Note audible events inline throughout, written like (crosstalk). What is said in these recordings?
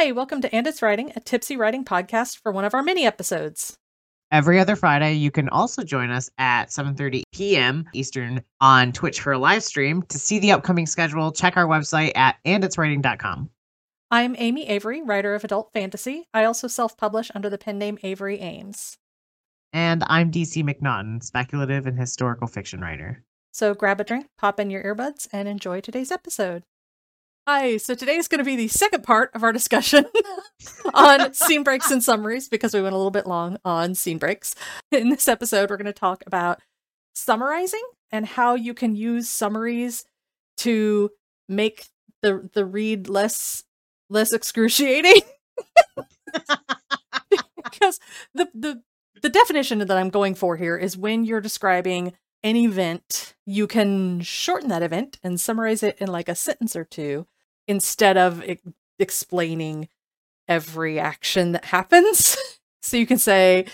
Hi, welcome to And It's Writing, a tipsy writing podcast for one of our mini episodes. Every other Friday, you can also join us at 7:30 p.m. Eastern on Twitch for a live stream. To see the upcoming schedule, check our website at anditswriting.com. I'm Amy Avery, writer of adult fantasy. I also self-publish under the pen name Avery Ames. And I'm DC McNaughton, speculative and historical fiction writer. So grab a drink, pop in your earbuds, and enjoy today's episode. Hi, so today is going to be the second part of our discussion (laughs) on scene breaks and summaries because we went a little bit long on scene breaks. In this episode, we're going to talk about summarizing and how you can use summaries to make the the read less less excruciating. (laughs) because the the the definition that I'm going for here is when you're describing an event, you can shorten that event and summarize it in like a sentence or two instead of e- explaining every action that happens. (laughs) so you can say,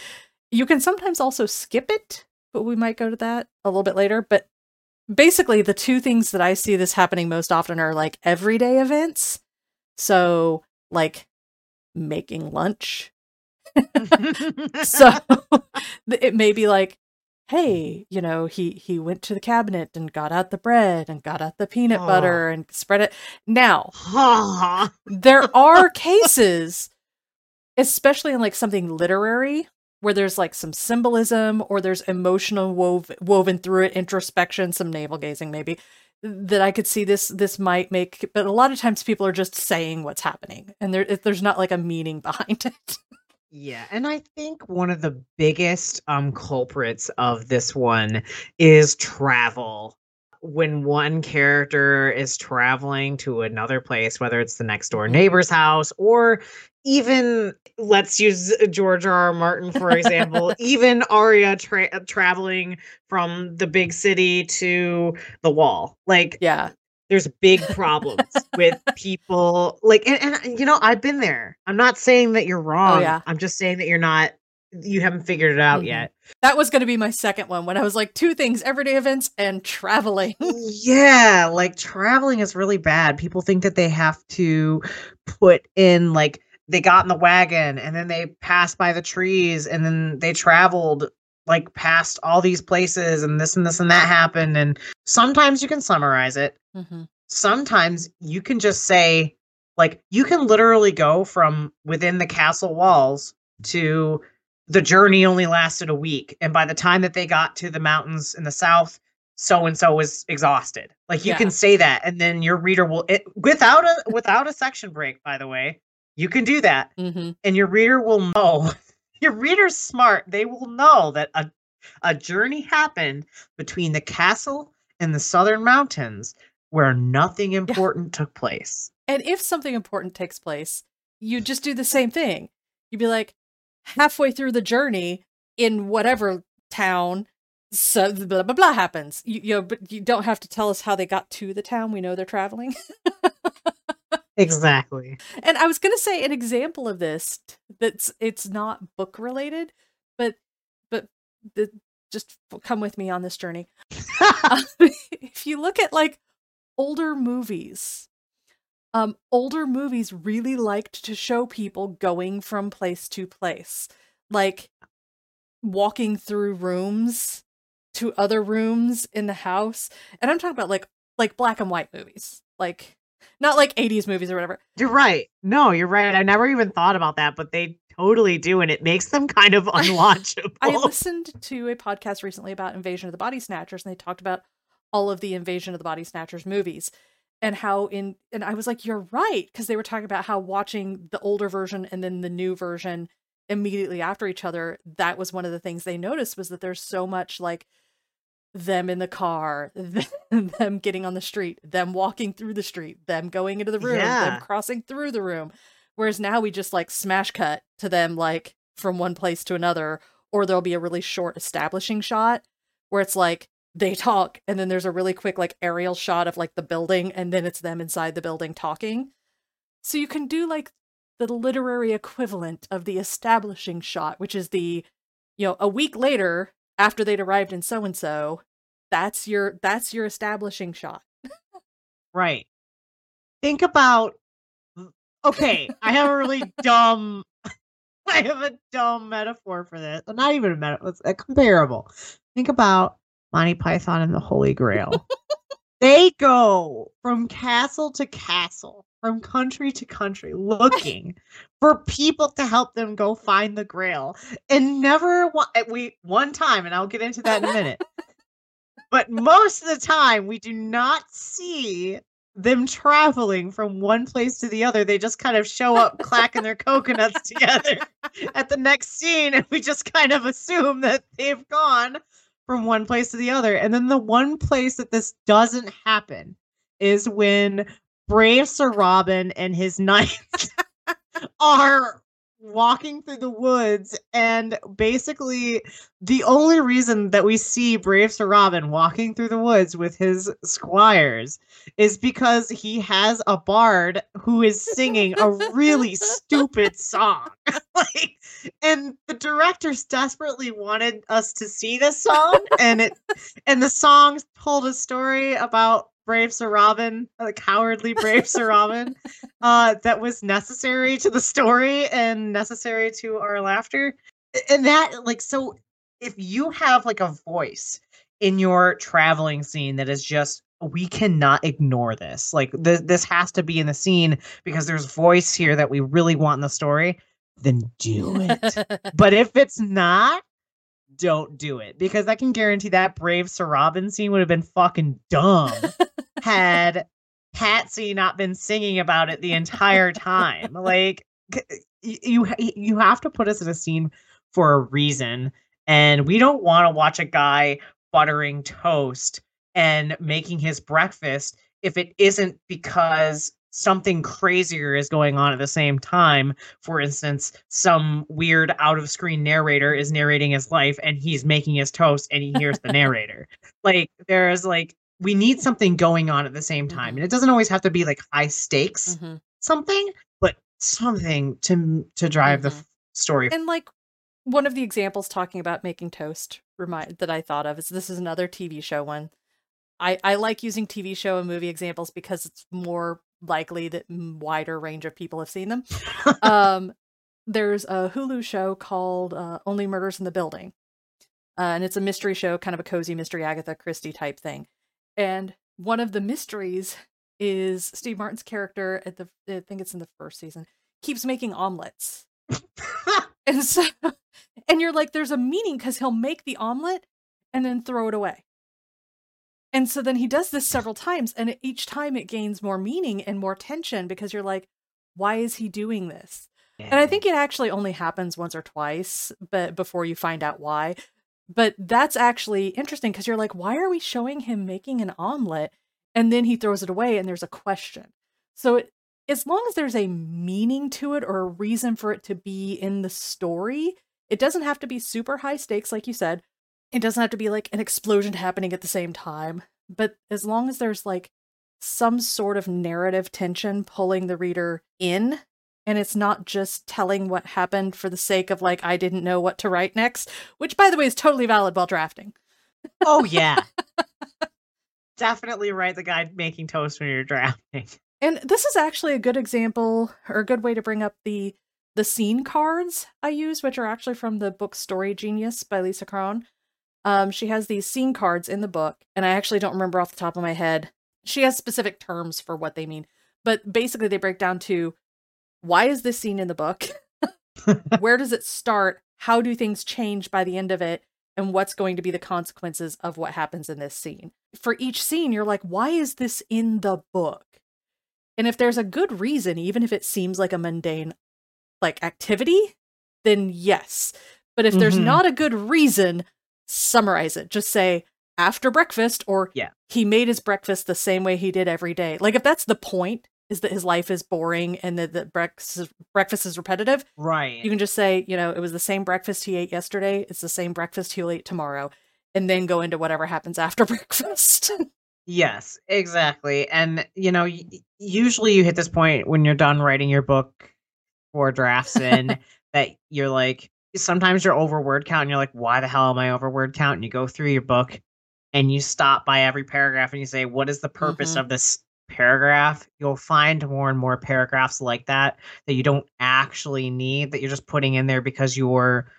you can sometimes also skip it, but we might go to that a little bit later. But basically, the two things that I see this happening most often are like everyday events. So, like making lunch. (laughs) (laughs) so it may be like hey you know he he went to the cabinet and got out the bread and got out the peanut Aw. butter and spread it. Now there (laughs) are cases especially in like something literary where there's like some symbolism or there's emotional wove, woven through it introspection some navel gazing maybe that i could see this this might make but a lot of times people are just saying what's happening and there there's not like a meaning (laughs) behind it Yeah, and I think one of the biggest um culprits of this one is travel. When one character is traveling to another place, whether it's the next door neighbor's house or even let's use George R. R. Martin for example, (laughs) even Arya tra- traveling from the big city to the wall. Like yeah there's big problems with (laughs) people like and, and you know i've been there i'm not saying that you're wrong Oh, yeah. i'm just saying that you're not you haven't figured it out Mhm. yet That was going to be my second one when I was like two things everyday events and traveling. yeah like traveling is really bad people think that they have to put in like they got in the wagon and then they passed by the trees and then they traveled like past all these places and this and this and that happened and sometimes you can summarize it mm-hmm. sometimes you can just say like you can literally go from within the castle walls to the journey only lasted a week and by the time that they got to the mountains in the south so and so was exhausted like you Yeah. can say that and then your reader will it, without a without a section break by the way you can do that Mm-hmm. and your reader will know your reader's smart they will know that a, a journey happened between the castle and the southern mountains where nothing important took place And if something important takes place, you just do the same thing. You'd be like, halfway through the journey in whatever town, so blah blah blah happens. You, you know, but you don't have to tell us how they got to the town. We know they're traveling. (laughs) exactly And I was going to say an example of this that's it's not book related, but but the, just come with me on this journey. Uh, (laughs) (laughs) if you look at like older movies, um, older movies really liked to show people going from place to place, like walking through rooms to other rooms in the house. And I'm talking about like like black and white movies, like not like 80s movies or whatever. you're right. No you're right. I never even thought about that but they totally do and it makes them kind of (laughs) unwatchable. I listened to a podcast recently about Invasion of the Body Snatchers, and they talked about all of the Invasion of the Body Snatchers movies and how in and I was like, you're right, because they were talking about how watching the older version and then the new version immediately after each other, that was one of the things they noticed was that there's so much like them in the car, (laughs) them getting on the street, them walking through the street, them going into the room, Yeah. them crossing through the room. Whereas now we just like smash cut to them like from one place to another, or there'll be a really short establishing shot where it's like they talk and then there's a really quick like aerial shot of like the building and then it's them inside the building talking. So you can do like the literary equivalent of the establishing shot, which is the you know, a week later after they'd arrived in so and so, that's your that's your establishing shot. Right. Think about okay, I have a really (laughs) dumb (laughs) I have a dumb metaphor for this. Not even a metaphor, it's a comparable. Think about Monty Python and the Holy Grail. (laughs) they go from castle to castle, from country to country, looking (laughs) for people to help them go find the Grail. And never one, eh, we one time, and I'll get into that in a minute. (laughs) but most of the time, we do not see them traveling from one place to the other. They just kind of show up clacking their coconuts together (laughs) at the next scene, and we just kind of assume that they've gone from one place to the other. And then the one place that this doesn't happen is when Brave Sir Robin and his (laughs) knights are walking through the woods and basically the only reason that we see brave sir robin walking through the woods with his squires is because he has a bard who is singing a really (laughs) stupid song. (laughs) Like and the directors desperately wanted us to see this song and it and the song told a story about brave Sir Robin, the cowardly brave Sir Robin, (laughs) uh, that was necessary to the story and necessary to our laughter. And that, like, so if you have like a voice in your traveling scene that is just we cannot ignore this. Like th- this has to be in the scene because there's voice here that we really want in the story. Then do it. (laughs) but if it's not, don't do it because I can guarantee that Brave Sir Robin scene would have been fucking dumb (laughs) had Patsy not been singing about it the entire time. (laughs) like you you have to put us in a scene for a reason and we don't want to watch a guy buttering toast and making his breakfast if it isn't because something crazier is going on at the same time. For instance, some weird out of screen narrator is narrating his life and he's making his toast and he hears the narrator. (laughs) Like there's like we need something going on at the same time. Mm-hmm. And it doesn't always have to be like high stakes mm-hmm. something, but something to to drive mm-hmm. the story. And like one of the examples talking about making toast remind that I thought of is this is another TV show one. I, I like using TV show and movie examples because it's more likely that wider range of people have seen them. (laughs) um, there's a Hulu show called uh, Only Murders in the Building, uh, and it's a mystery show, kind of a cozy mystery Agatha Christie type thing. And one of the mysteries is Steve Martin's character at the I think it's in the first season keeps making omelets. (laughs) and so (laughs) and you're like there's a meaning cuz he'll make the omelet and then throw it away. And so then he does this several times, and each time it gains more meaning and more tension because you're like, why is he doing this? Yeah. And I think it actually only happens once or twice, but before you find out why. But that's actually interesting because you're like, why are we showing him making an omelet? And then he throws it away and there's a question. So it, as long as there's a meaning to it or a reason for it to be in the story, it doesn't have to be super high stakes, like you said, it doesn't have to be like an explosion happening at the same time, but as long as there's like some sort of narrative tension pulling the reader in and it's not just telling what happened for the sake of like I didn't know what to write next, which by the way is totally valid while drafting. Oh yeah. (laughs) Definitely write the guy making toast when you're drafting. And this is actually a good example or a good way to bring up the the scene cards I use, which are actually from the book Story Genius by Lisa Cron. Um, she has these scene cards in the book, and I actually don't remember off the top of my head. She has specific terms for what they mean, but basically they break down to why is this scene in the book? (laughs) Where does it start? How do things change by the end of it? And what's going to be the consequences of what happens in this scene? For each scene, you're like, why is this in the book? And if there's a good reason, even if it seems like a mundane like activity, then yes. But if mm-hmm. there's not a good reason, summarize it. Just say after breakfast or yeah. he made his breakfast the same way he did every day. Like if that's the point is that his life is boring and that the breakfast breakfast is repetitive. Right. You can just say, you know, it was the same breakfast he ate yesterday, it's the same breakfast he'll eat tomorrow and then go into whatever happens after (laughs) breakfast. yes, exactly. And you know, usually you hit this point when you're done writing your book for drafts in (laughs) that you're like sometimes you're over word count and you're like, why the hell am I over word count? And you go through your book and you stop by every paragraph and you say, what is the purpose mm-hmm. of this paragraph, you'll find more and more paragraphs like that that you don't actually need that you're just putting in there because you're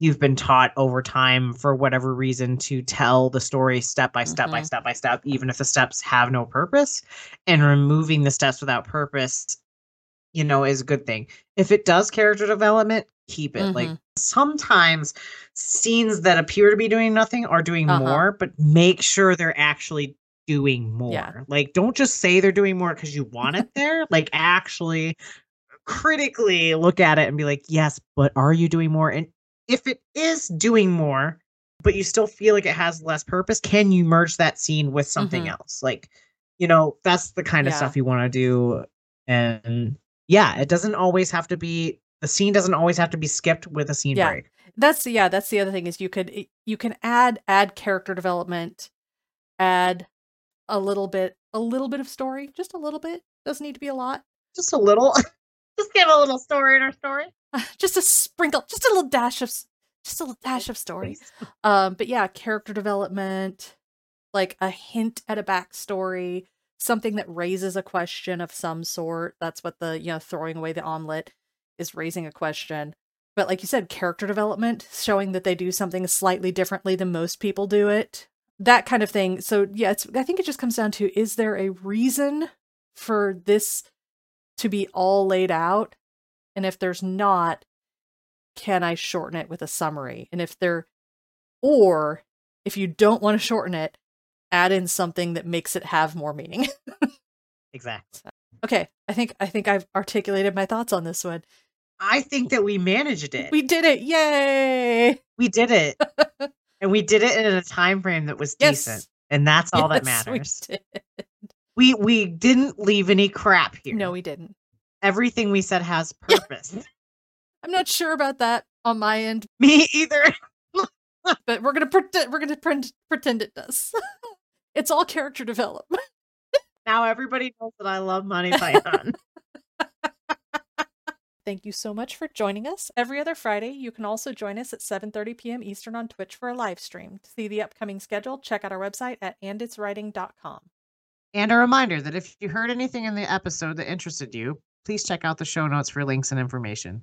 you've been taught over time for whatever reason to tell the story step by step by Mhm. step by step even if the steps have no purpose and removing the steps without purpose you know is a good thing if it does character development keep it like Mhm. sometimes scenes that appear to be doing nothing are doing Uh-huh. more but make sure they're actually doing more Yeah. like don't just say they're doing more because you want it (laughs) there like actually critically look at it and be like yes but are you doing more and if it is doing more but you still feel like it has less purpose can you merge that scene with something Mhm. else like you know that's the kind of Yeah. stuff you want to do and yeah it doesn't always have to be the scene doesn't always have to be skipped with a scene Yeah. break That's yeah, that's the other thing is you could you can add add character development, add a little bit a little bit of story, just a little bit. Doesn't need to be a lot. just a little (laughs) just give a little story in our story (laughs) Just a sprinkle, just a little dash of just a little dash of story. (laughs) Um, but yeah, character development, like a hint at a backstory, something that raises a question of some sort. That's what the, you know, throwing away the omelet is raising a question. But like you said, character development, showing that they do something slightly differently than most people do it. That kind of thing. So yeah, it's I think it just comes down to is there a reason for this to be all laid out? And if there's not, can I shorten it with a summary? And if there or if you don't want to shorten it, add in something that makes it have more meaning. (laughs) exactly okay, I think I think I've articulated my thoughts on this one. I think that we managed it We did it. Yay! we did it (laughs) and we did it in a time frame that was Yes. decent and that's all that Yes, we matters did. we we didn't leave any crap here No, we didn't. everything we said has (laughs) purpose I'm not sure about that on my end, me either (laughs) but we're gonna pretend we're gonna pretend pretend it does. it's all character development. now everybody knows that i love monty python Thank you so much for joining us. Every other Friday, you can also join us at 7:30 p.m. Eastern on Twitch for a live stream. To see the upcoming schedule, check out our website at anditswriting.com. and a reminder that if you heard anything in the episode that interested you please check out the show notes for links and information